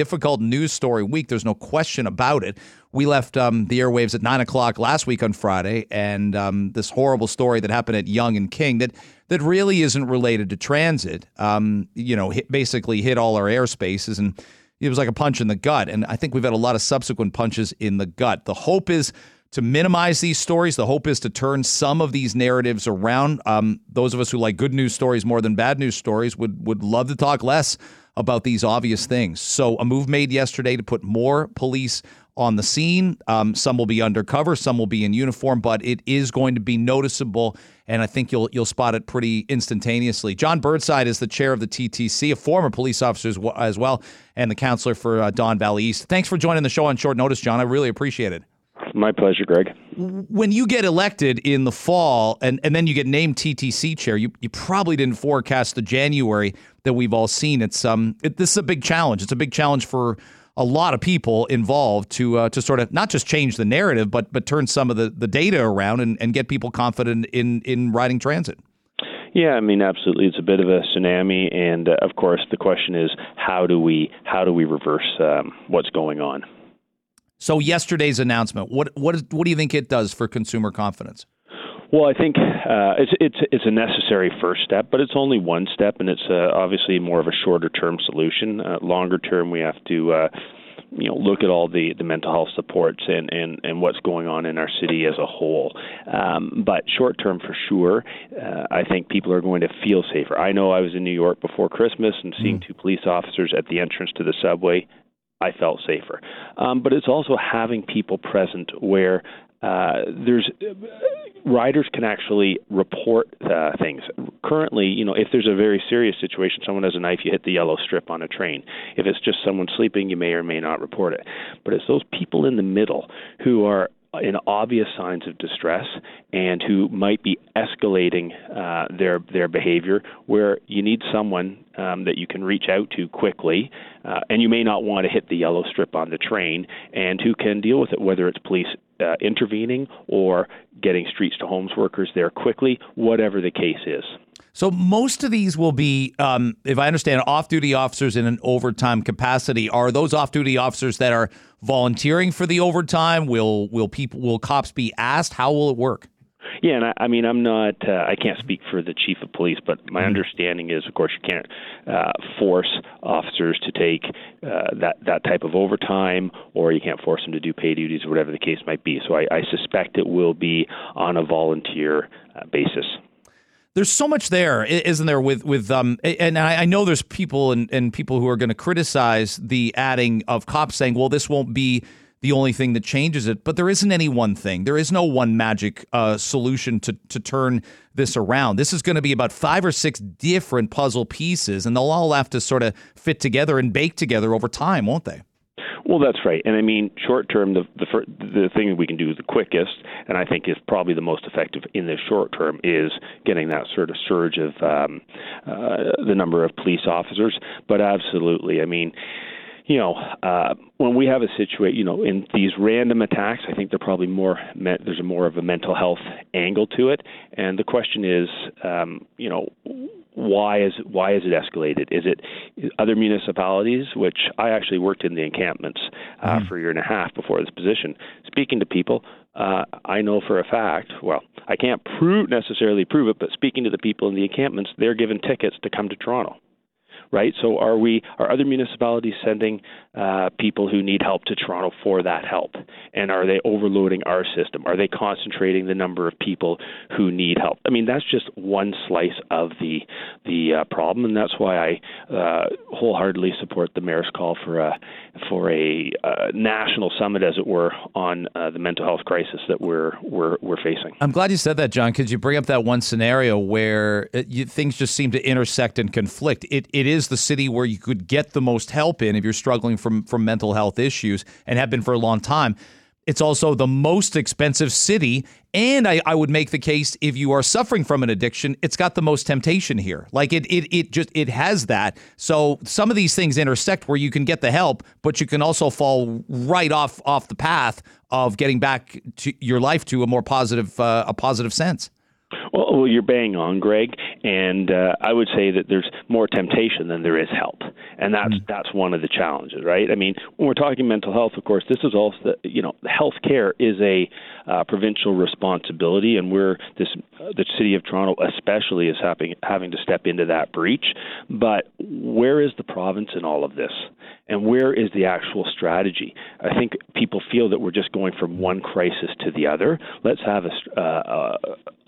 difficult news story week. There's no question about it. We left um, the airwaves at nine o'clock last week on Friday, and um, this horrible story that happened at Yonge and King that that really isn't related to transit. Um, you know, hit, basically hit all our airspaces, and it was like a punch in the gut. And I think we've had a lot of subsequent punches in the gut. The hope is to minimize these stories. The hope is to turn some of these narratives around. Um, those of us who like good news stories more than bad news stories would would love to talk less about these obvious things. So a move made yesterday to put more police on the scene. Um, some will be undercover, some will be in uniform, but it is going to be noticeable, and I think you'll you'll spot it pretty instantaneously. John Burnside is the chair of the TTC, a former police officer as well, and the councillor for uh, Don Valley East. Thanks for joining the show on short notice, John. I really appreciate it. My pleasure, Greg. When you get elected in the fall and, and then you get named TTC chair, you, you probably didn't forecast the January that we've all seen. It's um it, this is a big challenge. It's a big challenge for a lot of people involved to uh, to sort of not just change the narrative, but but turn some of the, the data around and, and get people confident in in riding transit. Yeah, I mean, absolutely, it's a bit of a tsunami, and uh, of course, the question is how do we how do we reverse um, what's going on? So yesterday's announcement, what what is, what do you think it does for consumer confidence? Well, I think uh, it's it's it's a necessary first step, but it's only one step, and it's uh, obviously more of a shorter term solution. Uh, longer term, we have to. Uh, you know, look at all the, the mental health supports and, and, and what's going on in our city as a whole. Um, but short term, for sure, uh, I think people are going to feel safer. I know I was in New York before Christmas and seeing mm. two police officers at the entrance to the subway I felt safer. Um, but it's also having people present where uh, there's riders can actually report uh, things. Currently, you know, if there's a very serious situation, someone has a knife, you hit the yellow strip on a train. If it's just someone sleeping, you may or may not report it. But it's those people in the middle who are in obvious signs of distress and who might be escalating uh, their their behavior, where you need someone um, that you can reach out to quickly, uh, and you may not want to hit the yellow strip on the train, and who can deal with it, whether it's police uh, intervening or getting streets to homes workers there quickly, whatever the case is. So most of these will be, um, if I understand, off-duty officers in an overtime capacity. Are those off-duty officers that are volunteering for the overtime? Will will people will cops be asked? How will it work? Yeah, and I, I mean, I'm not, uh, I can't speak for the chief of police, but my mm-hmm. understanding is, of course, you can't uh, force officers to take uh, that that type of overtime, or you can't force them to do pay duties, or whatever the case might be. So I, I suspect it will be on a volunteer uh, basis there's so much there, isn't there? With with um, and I, know there's people and, and people who are going to criticize the adding of cops, saying, "Well, this won't be the only thing that changes it." But there isn't any one thing. There is no one magic uh, solution to to turn this around. This is going to be about five or six different puzzle pieces, and they'll all have to sort of fit together and bake together over time, won't they? Well, that's right, and I mean, short term, the the the thing we can do the quickest, and I think is probably the most effective in the short term, is getting that sort of surge of um, uh, the number of police officers. But absolutely, I mean you know, uh, when we have a situation, you know, in these random attacks, I think they're probably more me- there's more of a mental health angle to it, and the question is, um, you know, why is why is it escalated? Is it other municipalities, which I actually worked in the encampments uh, mm-hmm. for a year and a half before this position, speaking to people. Uh, I know for a fact. Well, I can't prove necessarily prove it, but speaking to the people in the encampments, they're given tickets to come to Toronto right? So are we are other municipalities sending uh, people who need help to Toronto for that help? And are they overloading our system? Are they concentrating the number of people who need help? I mean, that's just one slice of the the uh, problem, and that's why I uh, wholeheartedly support the mayor's call for a for a uh, national summit, as it were, on uh, the mental health crisis that we're we're we're facing. I'm glad you said that, John, because you bring up that one scenario where it, you, things just seem to intersect and conflict. It it is the city where you could get the most help in if you're struggling from from mental health issues and have been for a long time. It's also the most expensive city. And I, I, would make the case if you are suffering from an addiction, it's got the most temptation here. Like it, it, it just it has that. So some of these things intersect where you can get the help, but you can also fall right off off the path of getting back to your life to a more positive uh, a positive sense. Well, well, you're bang on, Greg, and uh, I would say that there's more temptation than there is help, and that's mm. that's one of the challenges, right? I mean, when we're talking mental health, of course, this is also you know, health care is a uh, provincial responsibility, and we're this uh, the city of Toronto especially is having having to step into that breach. But where is the province in all of this, and where is the actual strategy? I think people feel that we're just going from one crisis to the other. Let's have a, uh,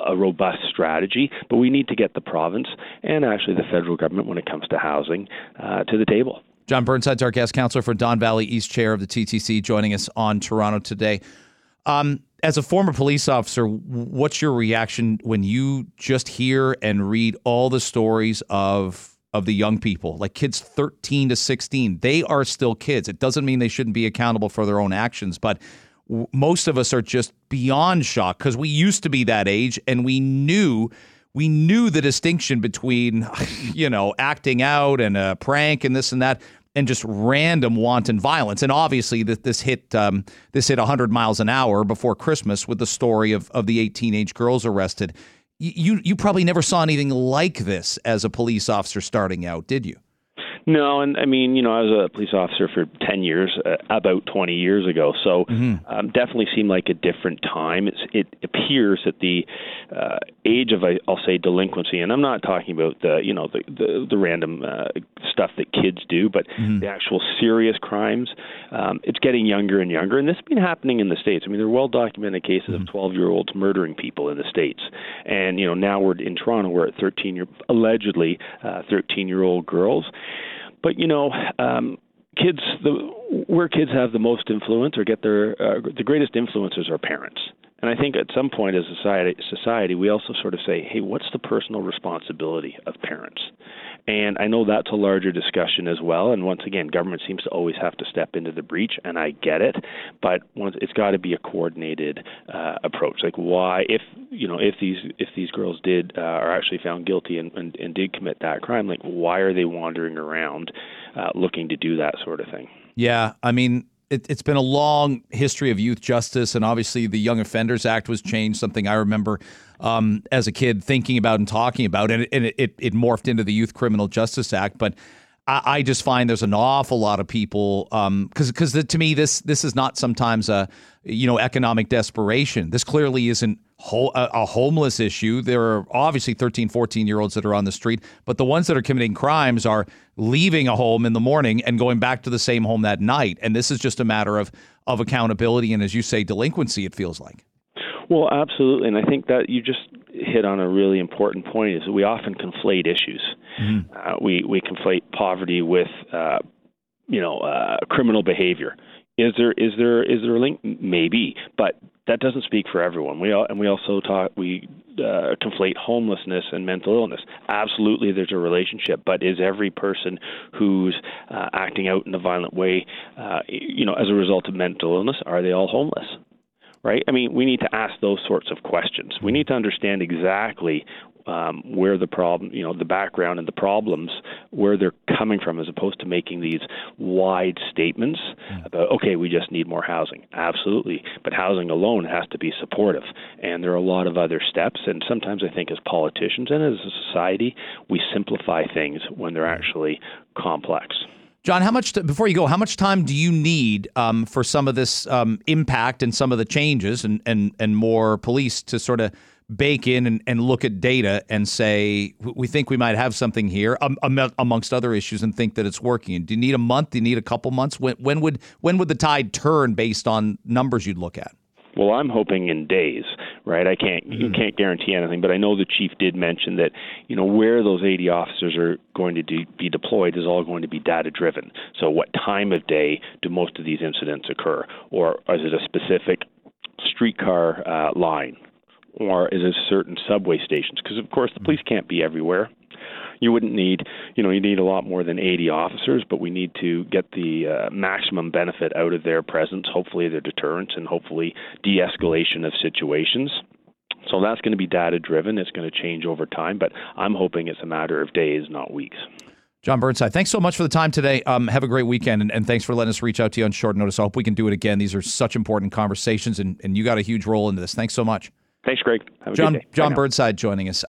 a, robust strategy, but we need to get the province and actually the federal government when it comes to housing uh, to the table. John Burnside's our guest councillor for Don Valley East Chair of the TTC, joining us on Toronto today. Um, as a former police officer, what's your reaction when you just hear and read all the stories of of the young people, like kids 13 to 16? They are still kids. It doesn't mean they shouldn't be accountable for their own actions, but most of us are just beyond shock because we used to be that age and we knew we knew the distinction between you know acting out and a prank and this and that and just random wanton violence. And obviously, that this hit um, this hit 100 miles an hour before Christmas with the story of of the eight teenage girls arrested. You you probably never saw anything like this as a police officer starting out, did you? No, and I mean, you know, I was a police officer for 10 years, uh, about 20 years ago. So mm-hmm. um, definitely seemed like a different time. It's, it appears that the uh, age of, I'll say, delinquency, and I'm not talking about the, you know, the, the, the random uh, stuff that kids do, but mm-hmm. the actual serious crimes, um, it's getting younger and younger. And this has been happening in the States. I mean, there are well documented cases mm-hmm. of 12 year olds murdering people in the States. And, you know, now we're in Toronto, we're at 13 year, allegedly 13 uh, year old girls. But you know, um, kids, the, where kids have the most influence or get their uh, the greatest influences are parents. And I think at some point as a society, society, we also sort of say, hey, what's the personal responsibility of parents? And I know that's a larger discussion as well. And once again, government seems to always have to step into the breach, and I get it. But once, it's got to be a coordinated uh, approach. Like why, if you know, if these if these girls did uh, are actually found guilty and, and, and did commit that crime, like why are they wandering around uh, looking to do that sort of thing? Yeah, I mean, it, has been a long history of youth justice, and obviously the Young Offenders Act was changed. Something I remember um, as a kid thinking about and talking about, and, it, and it, it, morphed into the Youth Criminal Justice Act. But I, I just find there's an awful lot of people because um, because to me this this is not sometimes a you know economic desperation. This clearly isn't a, a homeless issue. There are obviously 13, 14 year olds that are on the street, but the ones that are committing crimes are leaving a home in the morning and going back to the same home that night. And this is just a matter of of accountability and, as you say, delinquency. It feels like. Well, absolutely, and I think that you just hit on a really important point: is that we often conflate issues. Mm-hmm. Uh, we we conflate poverty with, uh, you know, uh, criminal behavior. Is there is there is there a link? Maybe, but that doesn't speak for everyone. We all, and we also talk we uh, conflate homelessness and mental illness. Absolutely, there's a relationship, but is every person who's uh, acting out in a violent way, uh, you know, as a result of mental illness, are they all homeless? Right? I mean, we need to ask those sorts of questions. We need to understand exactly um, where the problem, you know, the background and the problems, where they're coming from, as opposed to making these wide statements mm. about, okay, we just need more housing. Absolutely, but housing alone has to be supportive, and there are a lot of other steps. And sometimes I think, as politicians and as a society, we simplify things when they're actually complex. John, how much t- before you go? How much time do you need um, for some of this um, impact and some of the changes and and and more police to sort of bake in and, and look at data and say we think we might have something here um, amongst other issues and think that it's working? Do you need a month? Do you need a couple months? When when would when would the tide turn based on numbers you'd look at? Well, I'm hoping in days, right? I can't mm-hmm. you can't guarantee anything, but I know the chief did mention that you know where those 80 officers are going to de- be deployed is all going to be data driven. So, what time of day do most of these incidents occur, or is it a specific streetcar uh, line, or is it certain subway stations? Because of course the police can't be everywhere you wouldn't need, you know, you need a lot more than 80 officers, but we need to get the uh, maximum benefit out of their presence, hopefully their deterrence, and hopefully de-escalation of situations. So that's going to be data driven. It's going to change over time, but I'm hoping it's a matter of days, not weeks. John Burnside, thanks so much for the time today. Um, have a great weekend, and, and, thanks for letting us reach out to you on short notice. I hope we can do it again. These are such important conversations, and, and you got a huge role into this. Thanks so much. Thanks, Greg. Have John. John Burnside joining us.